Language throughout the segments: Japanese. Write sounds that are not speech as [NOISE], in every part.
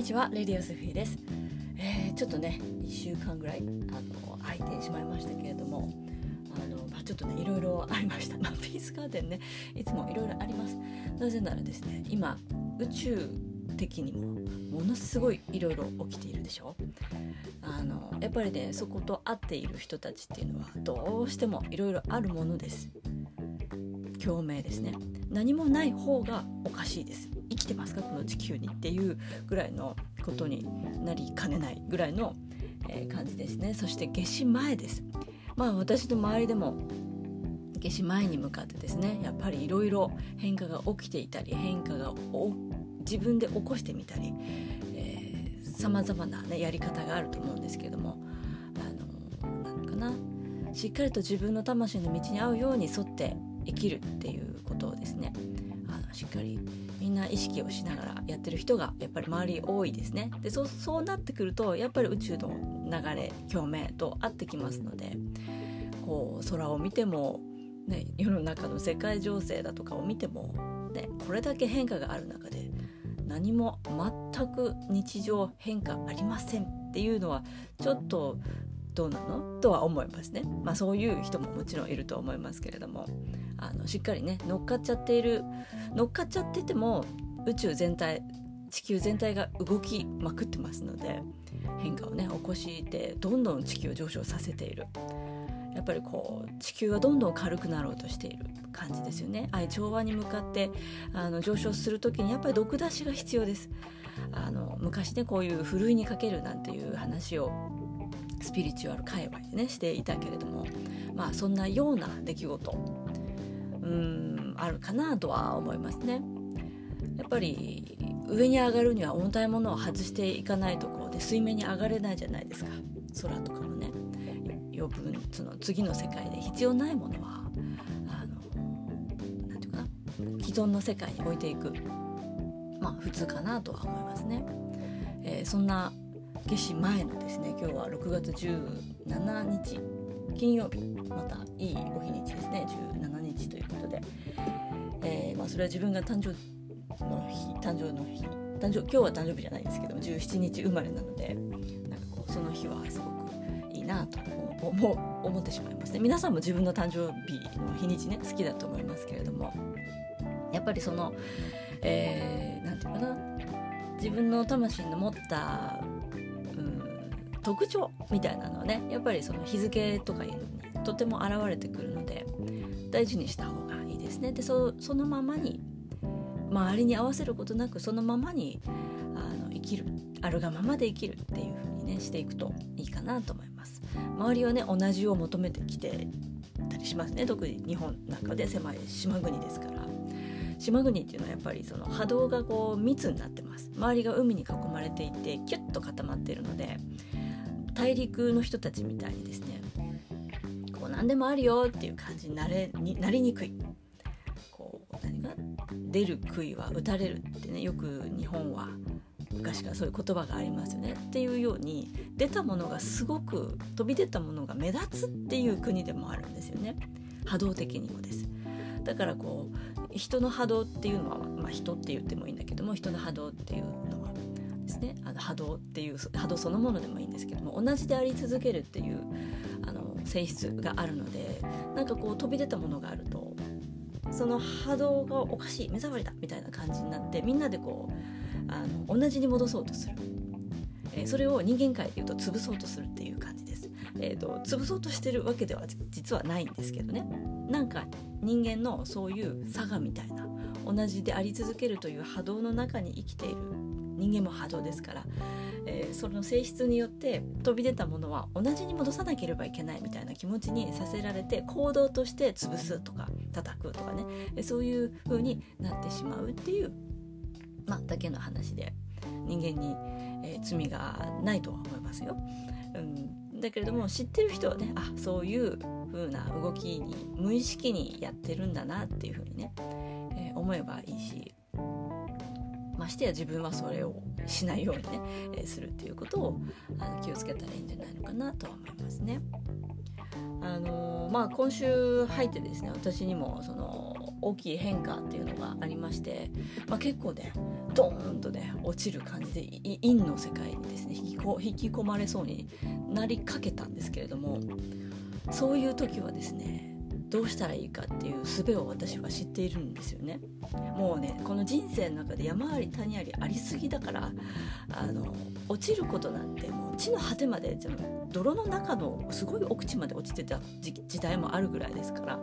にちはレディオスフィーです、えー、ちょっとね1週間ぐらいあの空いてしまいましたけれどもあの、まあ、ちょっとねいろいろありました、まあ、ピースガーデンねいつもいろいろあります。なぜならですね今宇宙的にもものすごいいろいろ起きているでしょ。あのやっぱりねそこと会っている人たちっていうのはどうしてもいろいろあるものです。共鳴ですね。何もない方がおかしいです。生きてますか？この地球にっていうぐらいのことになりかねないぐらいの、えー、感じですね。そして夏至前です。まあ私の周りでも夏至前に向かってですねやっぱりいろいろ変化が起きていたり変化が自分で起こしてみたりさまざまな、ね、やり方があると思うんですけどもあのなんかな。しっかりと自分の魂の道に合うように沿って生きるっていうことをですね。あのしっかりみんな意識をしながらやってる人がやっぱり周り多いですね。でそうなってくるとやっぱり宇宙の流れ共鳴と合ってきますのでこう空を見ても、ね、世の中の世界情勢だとかを見ても、ね、これだけ変化がある中で何も全く日常変化ありませんっていうのはちょっとどうなの？とは思いますね。まあそういう人ももちろんいると思いますけれども。あのしっかりね乗っかっちゃっている乗っかっちゃってても宇宙全体地球全体が動きまくってますので変化をね起こしてどんどん地球を上昇させている。やっぱりこう地球はどんどん軽くなろうとしている感じですよね。愛調和に向かってあの上昇する時にやっぱり毒出しが必要です。あの昔ねこういうふるいにかけるなんていう話をスピリチュアル界隈でねしていたけれどもまあそんなような出来事うんあるかなとは思いますね。やっぱり上に上がるには重たいものを外していかないとこうで水面に上がれないじゃないですか空とかもね余分その次の世界で必要ないものはあのなんていうかな既存の世界に置いていくまあ普通かなとは思いますね。えー、そんな夏至前のですね今日は6月17日金曜日またいいお日にちですね。17日ということで、えー、まあ、それは自分が誕生の日誕生の日誕生今日は誕生日じゃないんですけども17日生まれなのでなんかこうその日はすごくいいなと思思ってしまいますね。皆さんも自分の誕生日の日にちね好きだと思いますけれどもやっぱりその何、えー、て言うかな。自分の魂の持った特徴みたいなのはねやっぱりその日付とかいうのにとても現れてくるので大事にした方がいいですね。でそのままに周りに合わせることなくそのままにあの生きるあるがままで生きるっていう風にねしていくといいかなと思います。周りはね同じを求めてきてたりしますね。特に日本なんかで狭い島国ですから。島国っていうのはやっぱりその波動がこう密になってます。周りが海に囲まれていてキュッと固まっているので大陸の人たちみたいにですねこう何でもあるよっていう感じになれになりにくいこう何が出る杭は打たれるってねよく日本は昔からそういう言葉がありますよね。っていうように出たものがすごく飛び出たものが目立つっていう国でもあるんですよね。波動的にもです。だからこう人の波動っていうのは、まあ、人って言ってもいいんだけども人の波動っていうですね。あの波動っていう波動そのものでもいいんですけども同じであり続けるっていうあの性質があるのでなんかこう飛び出たものがあるとその波動がおかしい目障りだみたいな感じになってみんなでこうあの同じに戻そうとする、えー、それを人間界でいうと潰そうとするっていう感じです、えーと、潰そうとしてるわけでは実はないんですけどね。なんか人間のそういう差がみたいな同じであり続けるという波動の中に生きている人間も波動ですから、えー、その性質によって飛び出たものは同じに戻さなければいけないみたいな気持ちにさせられて行動として潰すとか叩くとかねそういう風になってしまうっていう、まあ、だけの話で人間に、えー、罪がないとは思いますよ。うん、だけれども知ってる人はねあそういう風な動きに無意識にやってるんだなっていう風にね、えー、思えばいいしましてや自分はそれをしないようにね、えー、するっていうことをあの気をつけたらいいんじゃないのかなとは思いますね。あのまあ、今週入ってですね私にもその大きい変化っていうのがありまして、まあ、結構ねドーンとね落ちる感じで陰の世界にですね引きこ引き込まれそうになりかけたんですけれどもそういう時はですねどうしたらいいかっていう術を私は知っているんですよね。もうねこの人生の中で山あり谷ありありすぎだからあの落ちることなんてもう地の果てまで泥の中のすごい奥地まで落ちてた時代もあるぐらいですから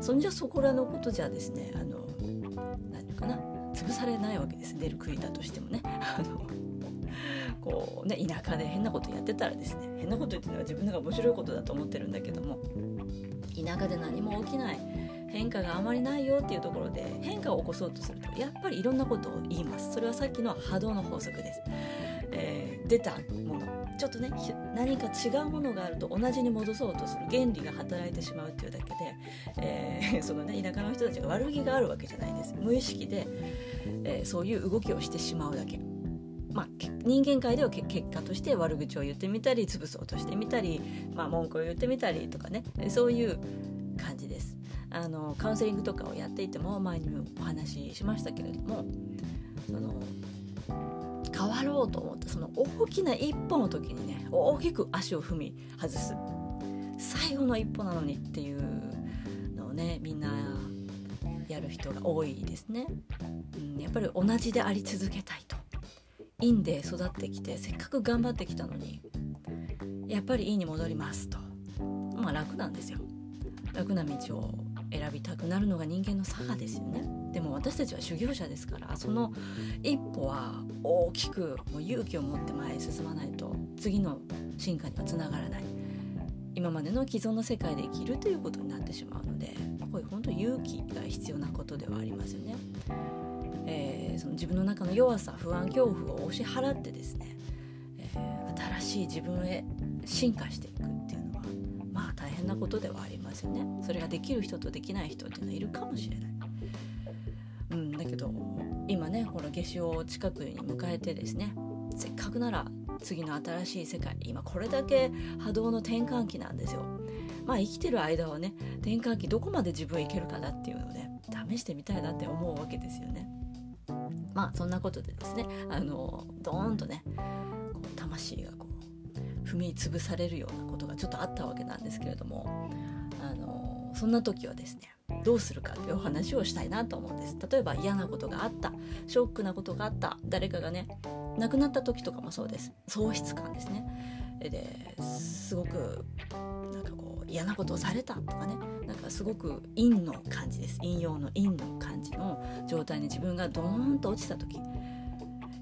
そんじゃそこらのことじゃですねあの何かな潰されないわけです出る杭だとしてもね。あのこうね田舎で変なことやってたらですね変なこと言ってるのは自分のが面白いことだと思ってるんだけども田舎で何も起きない変化があまりないよっていうところで変化を起こそうとするとやっぱりいろんなことを言います。それはさっきの波動の法則です、えー、出たものちょっとね何か違うものがあると同じに戻そうとする原理が働いてしまうっていうだけで、えー、[LAUGHS] そのね田舎の人たちが悪気があるわけじゃないです。無意識で、えー、そういう動きをしてしまうだけ。まあ、人間界では結果として悪口を言ってみたり潰そうとしてみたり、まあ、文句を言ってみたりとかね。そういう感じです。あのカウンセリングとかをやっていても前にもお話ししましたけれどもその変わろうと思ったその大きな一歩の時にね大きく足を踏み外す。最後の一歩なのにっていうのをねみんなやる人が多いですね、うん、やっぱり同じであり続けたいと。院で育ってきてせっかく頑張ってきたのにやっぱり院に戻りますと。まあ楽なんですよ。楽な道を選びたくなるのが人間の差がですよね。でも私たちは修行者ですからその一歩は大きくもう勇気を持って前へ進まないと次の進化にはつながらない。今までの既存の世界で生きるということになってしまうのでこれ本当勇気が必要なことではありますよね。えー、その自分の中の弱さ不安恐怖を押し払ってですね、えー、新しい自分へ進化していくっていうのはまあ大変なことではありますよね。それができる人とできない人っていうのはいるかもしれない、うん、だけど今ねこの夏至を近くに迎えてですねせっかくなら次の新しい世界今これだけ波動の転換期なんですよ。まあ生きてる間はね転換期どこまで自分いけるかなっていうのをね試してみたいなって思うわけですよね。まあそんなことでですねあのドーンとねこう魂がこう踏み潰されるようなことがちょっとあったわけなんですけれどもあのそんな時はですねどうするかっていうお話をしたいなと思うんです。例えば嫌なことがあったショックなことがあった誰かがね亡くなった時とかもそうです。喪失感ですね。ですごくなんかこう嫌なことをされたとかねなんかすごく陰の感じです。陰陽の陰の感じの状態に自分がドーンと落ちた時、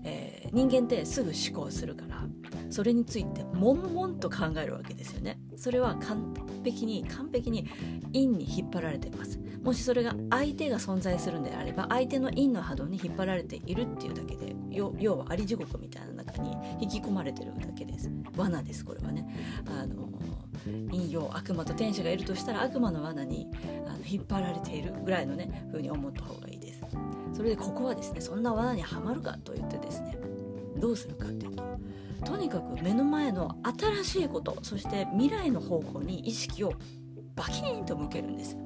えー、人間ってすぐ思考するからそれについて悶々と考えるわけですよね。それは完璧に完璧に陰に引っ張られています。もしそれが相手が存在するんであれば相手の陰の波動に引っ張られているっていうだけで要はあり地獄みたいな中に引き込まれてるだけです。罠ですこれはね。あの陰陽悪魔と天使がいるとしたら悪魔の罠にあの引っ張られているぐらいのね風に思った方がいいです。それでここはですねそんな罠にはまるかと言ってですねどうするかっていうととにかく目の前の新しいことそして未来の方向に意識をバキーンと向けるんです。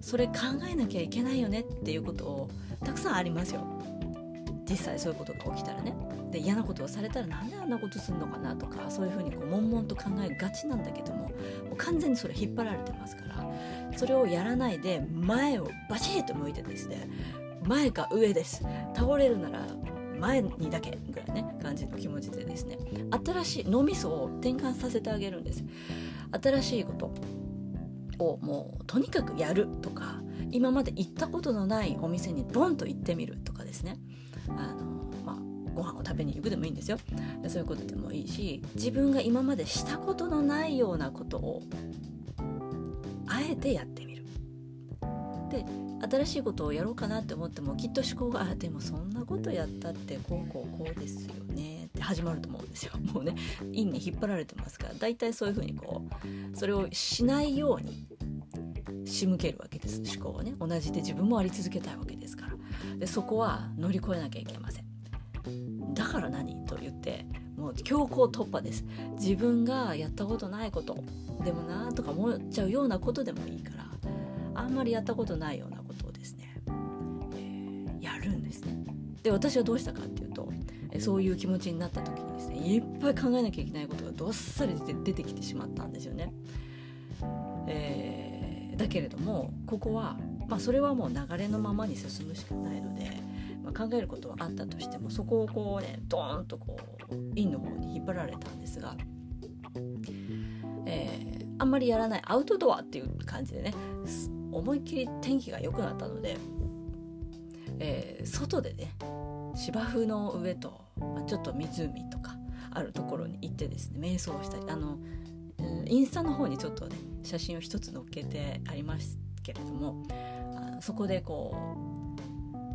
それ考えなきゃいけないよねっていうことをたくさんありますよ。実際そういうことが起きたらね。で嫌なことをされたらなんであんなことするのかなとかそういうふうにこう悶々と考えがちなんだけどももう完全にそれ引っ張られてますからそれをやらないで前をバチッと向いてですね前か上です。倒れるなら前にだけぐらいね感じの気持ちでですね新しい脳みそを転換させてあげるんです。新しいことをもうとにかくやるとか今まで行ったことのないお店にボンと行ってみるとかですね。あのまあご飯を食べに行くでもいいんですよ。そういうことでもいいし自分が今までしたことのないようなことをあえてやってみる。で新しいことをやろうかなって思ってもきっと思考が「あでもそんなことやったってこうこうこうですよね」って始まると思うんですよ。もうね陰に引っ張られてますから大体そういうふうにこうそれをしないように仕向けるわけです。思考をね。同じで自分もあり続けたいわけですから。でそこは乗り越えなきゃいけません。だから何？と言ってもう強行突破です。自分がやったことないことでもなとか思っちゃうようなことでもいいからあんまりやったことないようなことをですね、えー、やるんですね。で私はどうしたかっていうとそういう気持ちになった時にですねいっぱい考えなきゃいけないことがどっさり出てきてしまったんですよね、えー、けれどもここは、まあ、それはもう流れのままに進むしかないのでまあ、考えることはあったとしてもそこをこうねドーンとこう陰の方に引っ張られたんですが、えー、あんまりやらないアウトドアっていう感じでね思いっきり天気が良くなったので、えー、外でね芝生の上と、まあ、ちょっと湖とかあるところに行ってですね瞑想したりあのインスタの方にちょっとね写真を一つ載っけてありますけれどもあのそこでこう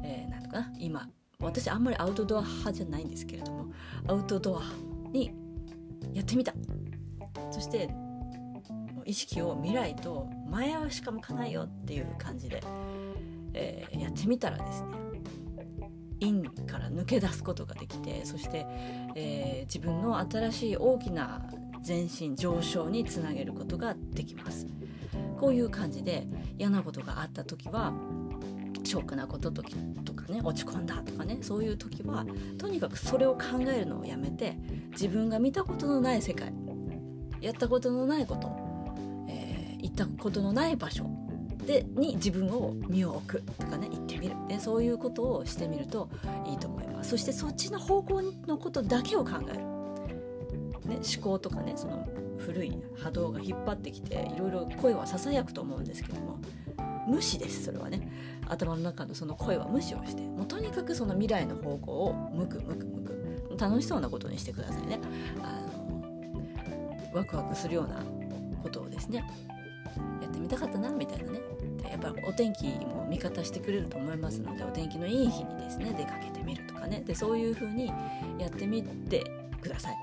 えー、なんかな今私あんまりアウトドア派じゃないんですけれどもアウトドアにやってみた。そして意識を未来と前はしか向かないよっていう感じで、えー、やってみたらですね陰から抜け出すことができてそして、えー、自分の新しい大きな前進上昇につなげることができます。こういう感じで嫌なことがあった時はショックなこととかね落ち込んだとかねそういう時はとにかくそれを考えるのをやめて自分が見たことのない世界やったことのないこと、えー、行ったことのない場所でに自分を身を置くとかね行ってみる。でそういうことをしてみるといいと思います。そしてそっちの方向のことだけを考える、ね、思考とかねその古い波動が引っ張ってきていろいろ声はささやくと思うんですけども無視ですそれはね。頭の中のその声は無視をしてもうとにかくその未来の方向を向く向く向く。楽しそうなことにしてくださいね。あのワクワクするようなことをですねやってみたかったなみたいなね。やっぱお天気も味方してくれると思いますのでお天気のいい日にですね出かけてみるとかね。でそういう風にやってみてください。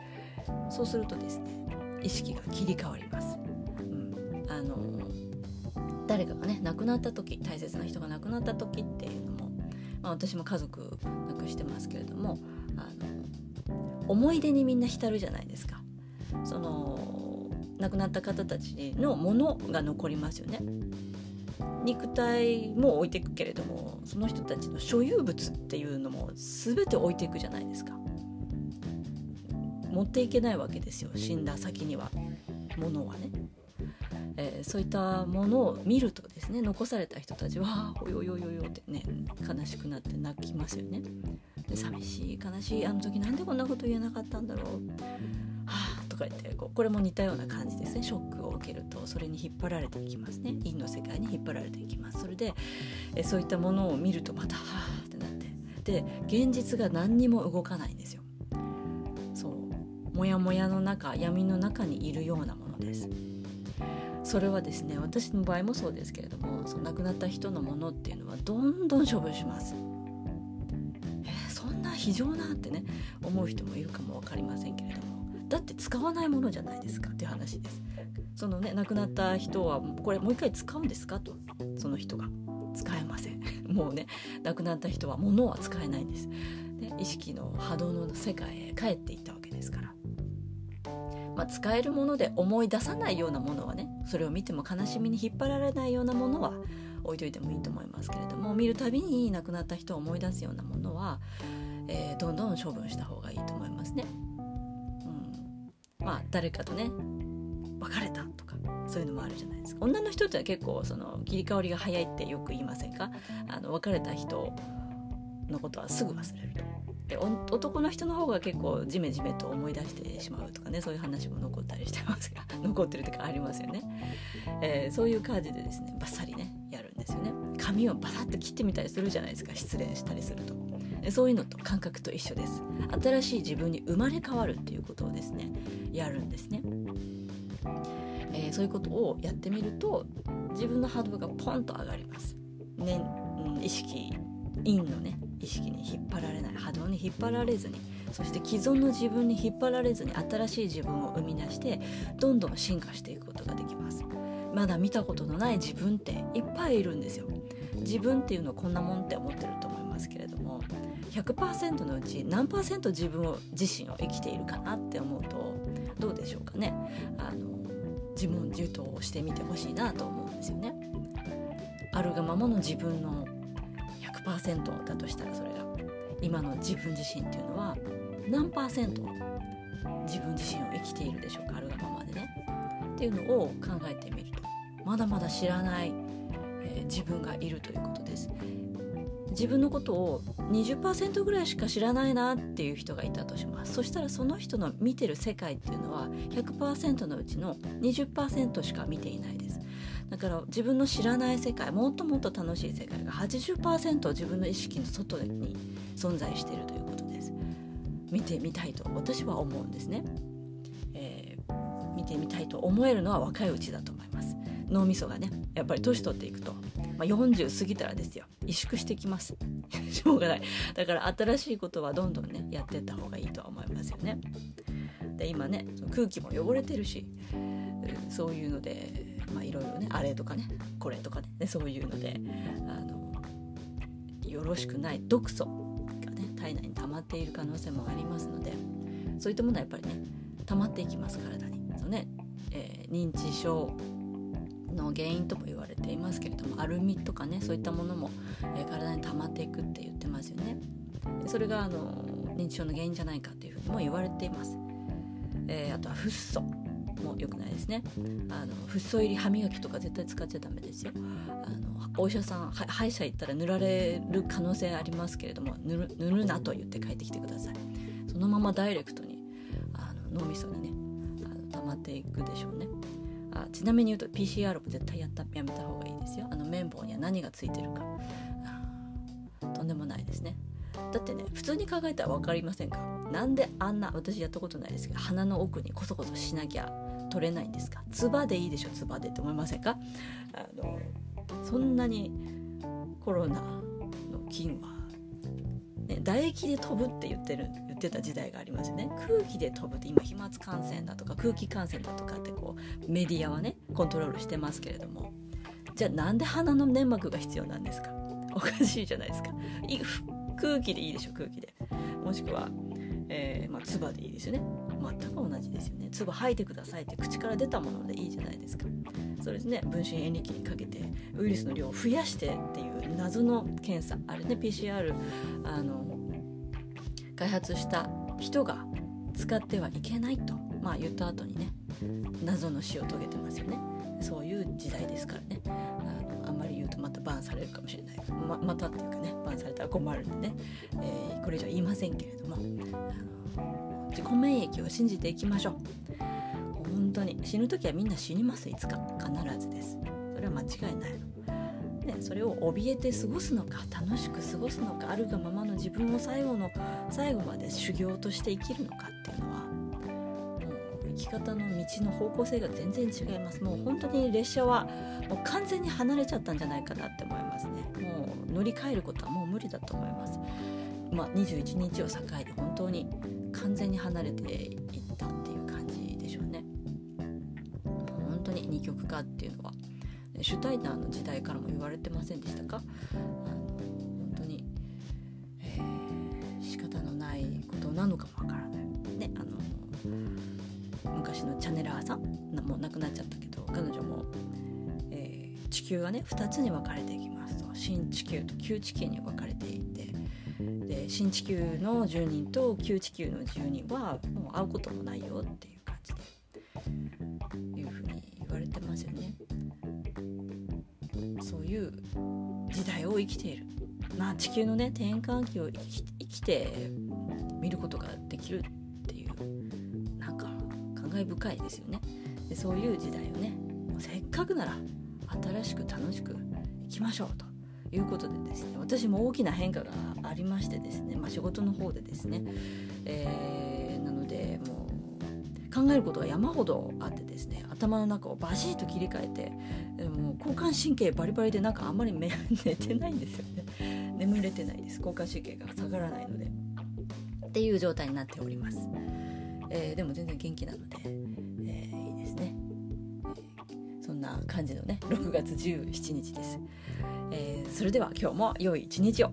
そうするとですね意識が切り替わります、うん、あの誰かがね亡くなった時大切な人が亡くなった時っていうのも、まあ、私も家族亡くしてますけれどもあの思い出にみんな浸るじゃないですか。その亡くなった方たちのものが残りますよね。肉体も置いていくけれどもその人たちの所有物っていうのも全て置いていくじゃないですか持っていけないわけですよ死んだ先には。ものはね。えー、そういったものを見るとですね残された人たちは「およよよよ」ってね悲しくなって泣きますよね。で寂しい悲しいあの時なんでこんなこと言えなかったんだろう。はあとか言ってこうこれも似たような感じですね。ショックを受けるとそれに引っ張られていきますね。陰の世界に引っ張られていきます。それでえそういったものを見るとまたはあってなって。で現実が何にも動かないんですよ。モヤモヤの中闇の中にいるようなものですそれはですね私の場合もそうですけれどもその亡くなった人のものっていうのはどんどん処分します。えー、そんな非常なってね思う人もいるかも分かりませんけれどもだって使わないものじゃないですかっていう話です。そのね亡くなった人はこれもう一回使うんですかとその人が使えません [LAUGHS] もうね亡くなった人は物は使えないんです。で意識の波動の世界へ帰っていったわ。まあ、使えるもので思い出さないようなものはねそれを見ても悲しみに引っ張られないようなものは置いといてもいいと思いますけれども見るたびに亡くなった人を思い出すようなものは、えー、どんどん処分した方がいいと思いますね。うん、まあ誰かとね別れたとかそういうのもあるじゃないですか。女の人っては結構その切り替わりが早いってよく言いませんか？あの別れた人のことはすぐ忘れると。で男の人の方が結構ジメジメと思い出してしまうとかねそういう話も残ったりしてますが [LAUGHS] 残ってるとかありますよね、えー、そういう感じでですねバッサリねやるんですよね。髪をバサッと切ってみたりするじゃないですか失恋したりすると。そういうのと感覚と一緒です。新しい自分に生まれ変わるっていうことをですねやるんですね、えー、そういうことをやってみると自分のハードルがポンと上がります。ね、うん、意識陰のね意識に引っ張られない波動に引っ張られずにそして既存の自分に引っ張られずに新しい自分を生み出してどんどん進化していくことができます。まだ見たことのない自分っていっぱいいるんですよ。自分っていうのはこんなもんって思ってると思いますけれども100%のうち何パーセント自分を自身を生きているかなって思うとどうでしょうかね。あの自問自答をしてみてほしいなと思うんですよね。あるがままの自分の100%だとしたらそれが。今の自分自身っていうのは何パーセント自分自身を生きているでしょうかあるがままでね。っていうのを考えてみるとまだまだ知らない、えー、自分がいるということです。自分のことを20%ぐらいしか知らないなっていう人がいたとします。そしたらその人の見てる世界っていうのは100%のうちの20%しか見ていない。だから自分の知らない世界もっともっと楽しい世界が80%自分の意識の外に存在しているということです。見てみたいと私は思うんですね、えー、見てみたいと思えるのは若いうちだと思います。脳みそがねやっぱり年取っていくと、まあ、40過ぎたらですよ。萎縮してきます。[LAUGHS] しょうがない。だから新しいことはどんどんねやってった方がいいとは思いますよね。で今ね空気も汚れてるしそういうのでまあいろいろねあれとかねこれとかねそういうのであのよろしくない毒素がね体内に溜まっている可能性もありますのでそういったものはやっぱりね溜まっていきます体に。そうね、えー、認知症の原因とも言われていますけれどもアルミとかねそういったものも、えー、体に溜まっていくって言ってますよね。それがあの認知症の原因じゃないかっていうふうにも言われています、えー、あとはフッ素。も良くないですね。あのフッ素入り歯磨きとか絶対使っちゃダメですよ。あのお医者さん歯医者行ったら塗られる可能性ありますけれども塗る塗るなと言って帰ってきてください。そのままダイレクトにあの脳みそにねあの溜まっていくでしょうね。あちなみに言うと PCR も絶対やったやめた方がいいですよ。あの綿棒には何がついてるか。とんでもないですね。だってね普通に考えたら分かりませんか？なんであんな私やったことないですけど鼻の奥にコソコソしなきゃ取れないんですか？唾でいいでしょ？唾でって思いませんか？あのそんなにコロナの菌は、ね、唾液で飛ぶって言ってる言ってた時代がありますよね。空気で飛ぶって今飛沫感染だとか空気感染だとかってこうメディアはねコントロールしてますけれども。じゃあなんで鼻の粘膜が必要なんですか？おかしいじゃないですか。空気でいいでしょ？空気で。もしくはえー、まあ、唾でいいですよね。全く同じですよね。唾吐いてくださいって口から出たものでいいじゃないですか。それですね。分子塩リキにかけてウイルスの量を増やしてっていう謎の検査。あれね PCR あの開発した人が使ってはいけないと、まあ、言った後にね謎の死を遂げてますよね。そういう時代ですからね。あのあんまり言うとまたバンされるかもしれない。ままたっていうかねバンされたら困るんでね、えー、これ以上言いませんけれども。自己免疫を信じていきましょう。本当に。死ぬ時はみんな死にますいつか。必ずです。それは間違いない。の、ね、それを怯えて過ごすのか楽しく過ごすのかあるがままの自分を最後の最後まで修行として生きるのかっていうのは生き方の道の方向性が全然違います。もう本当に列車はもう完全に離れちゃったんじゃないかなって思いますね。もう乗り換えることはもう無理だと思います。まあ、21日を境に本当に完全に離れていったっていう感じでしょうね。本当に二極化っていうのは。シュタイナーの時代からも言われてませんでしたか？あの本当に、えー、仕方のないことなのかもわからない。ねあの昔のチャネラーさんもう亡くなっちゃったけど彼女も、えー、地球がね2つに分かれていきますと。新地球と旧地球に分かれていてで新地球の住人と旧地球の住人はもう会うこともないよっていう感じでいうふうに言われてますよね。そういう時代を生きている。まあ地球のね転換期を生き生きて見ることができるっていうなんか感慨深いですよね。でそういう時代をねせっかくなら新しく楽しくいきましょうということでですね私も大きな変化がありましてですね、まあ、仕事の方でですね、えー、なのでもう考えることが山ほどあってですね頭の中をバシッと切り替えてもう交感神経バリバリでなんかあんまり [LAUGHS] 寝てないんですよね。眠れてないです。交感神経が下がらないので。っていう状態になっております、えー、でも全然元気なので、えー、いいですね、そんな感じのね6月17日です、えー、それでは今日も良い一日を。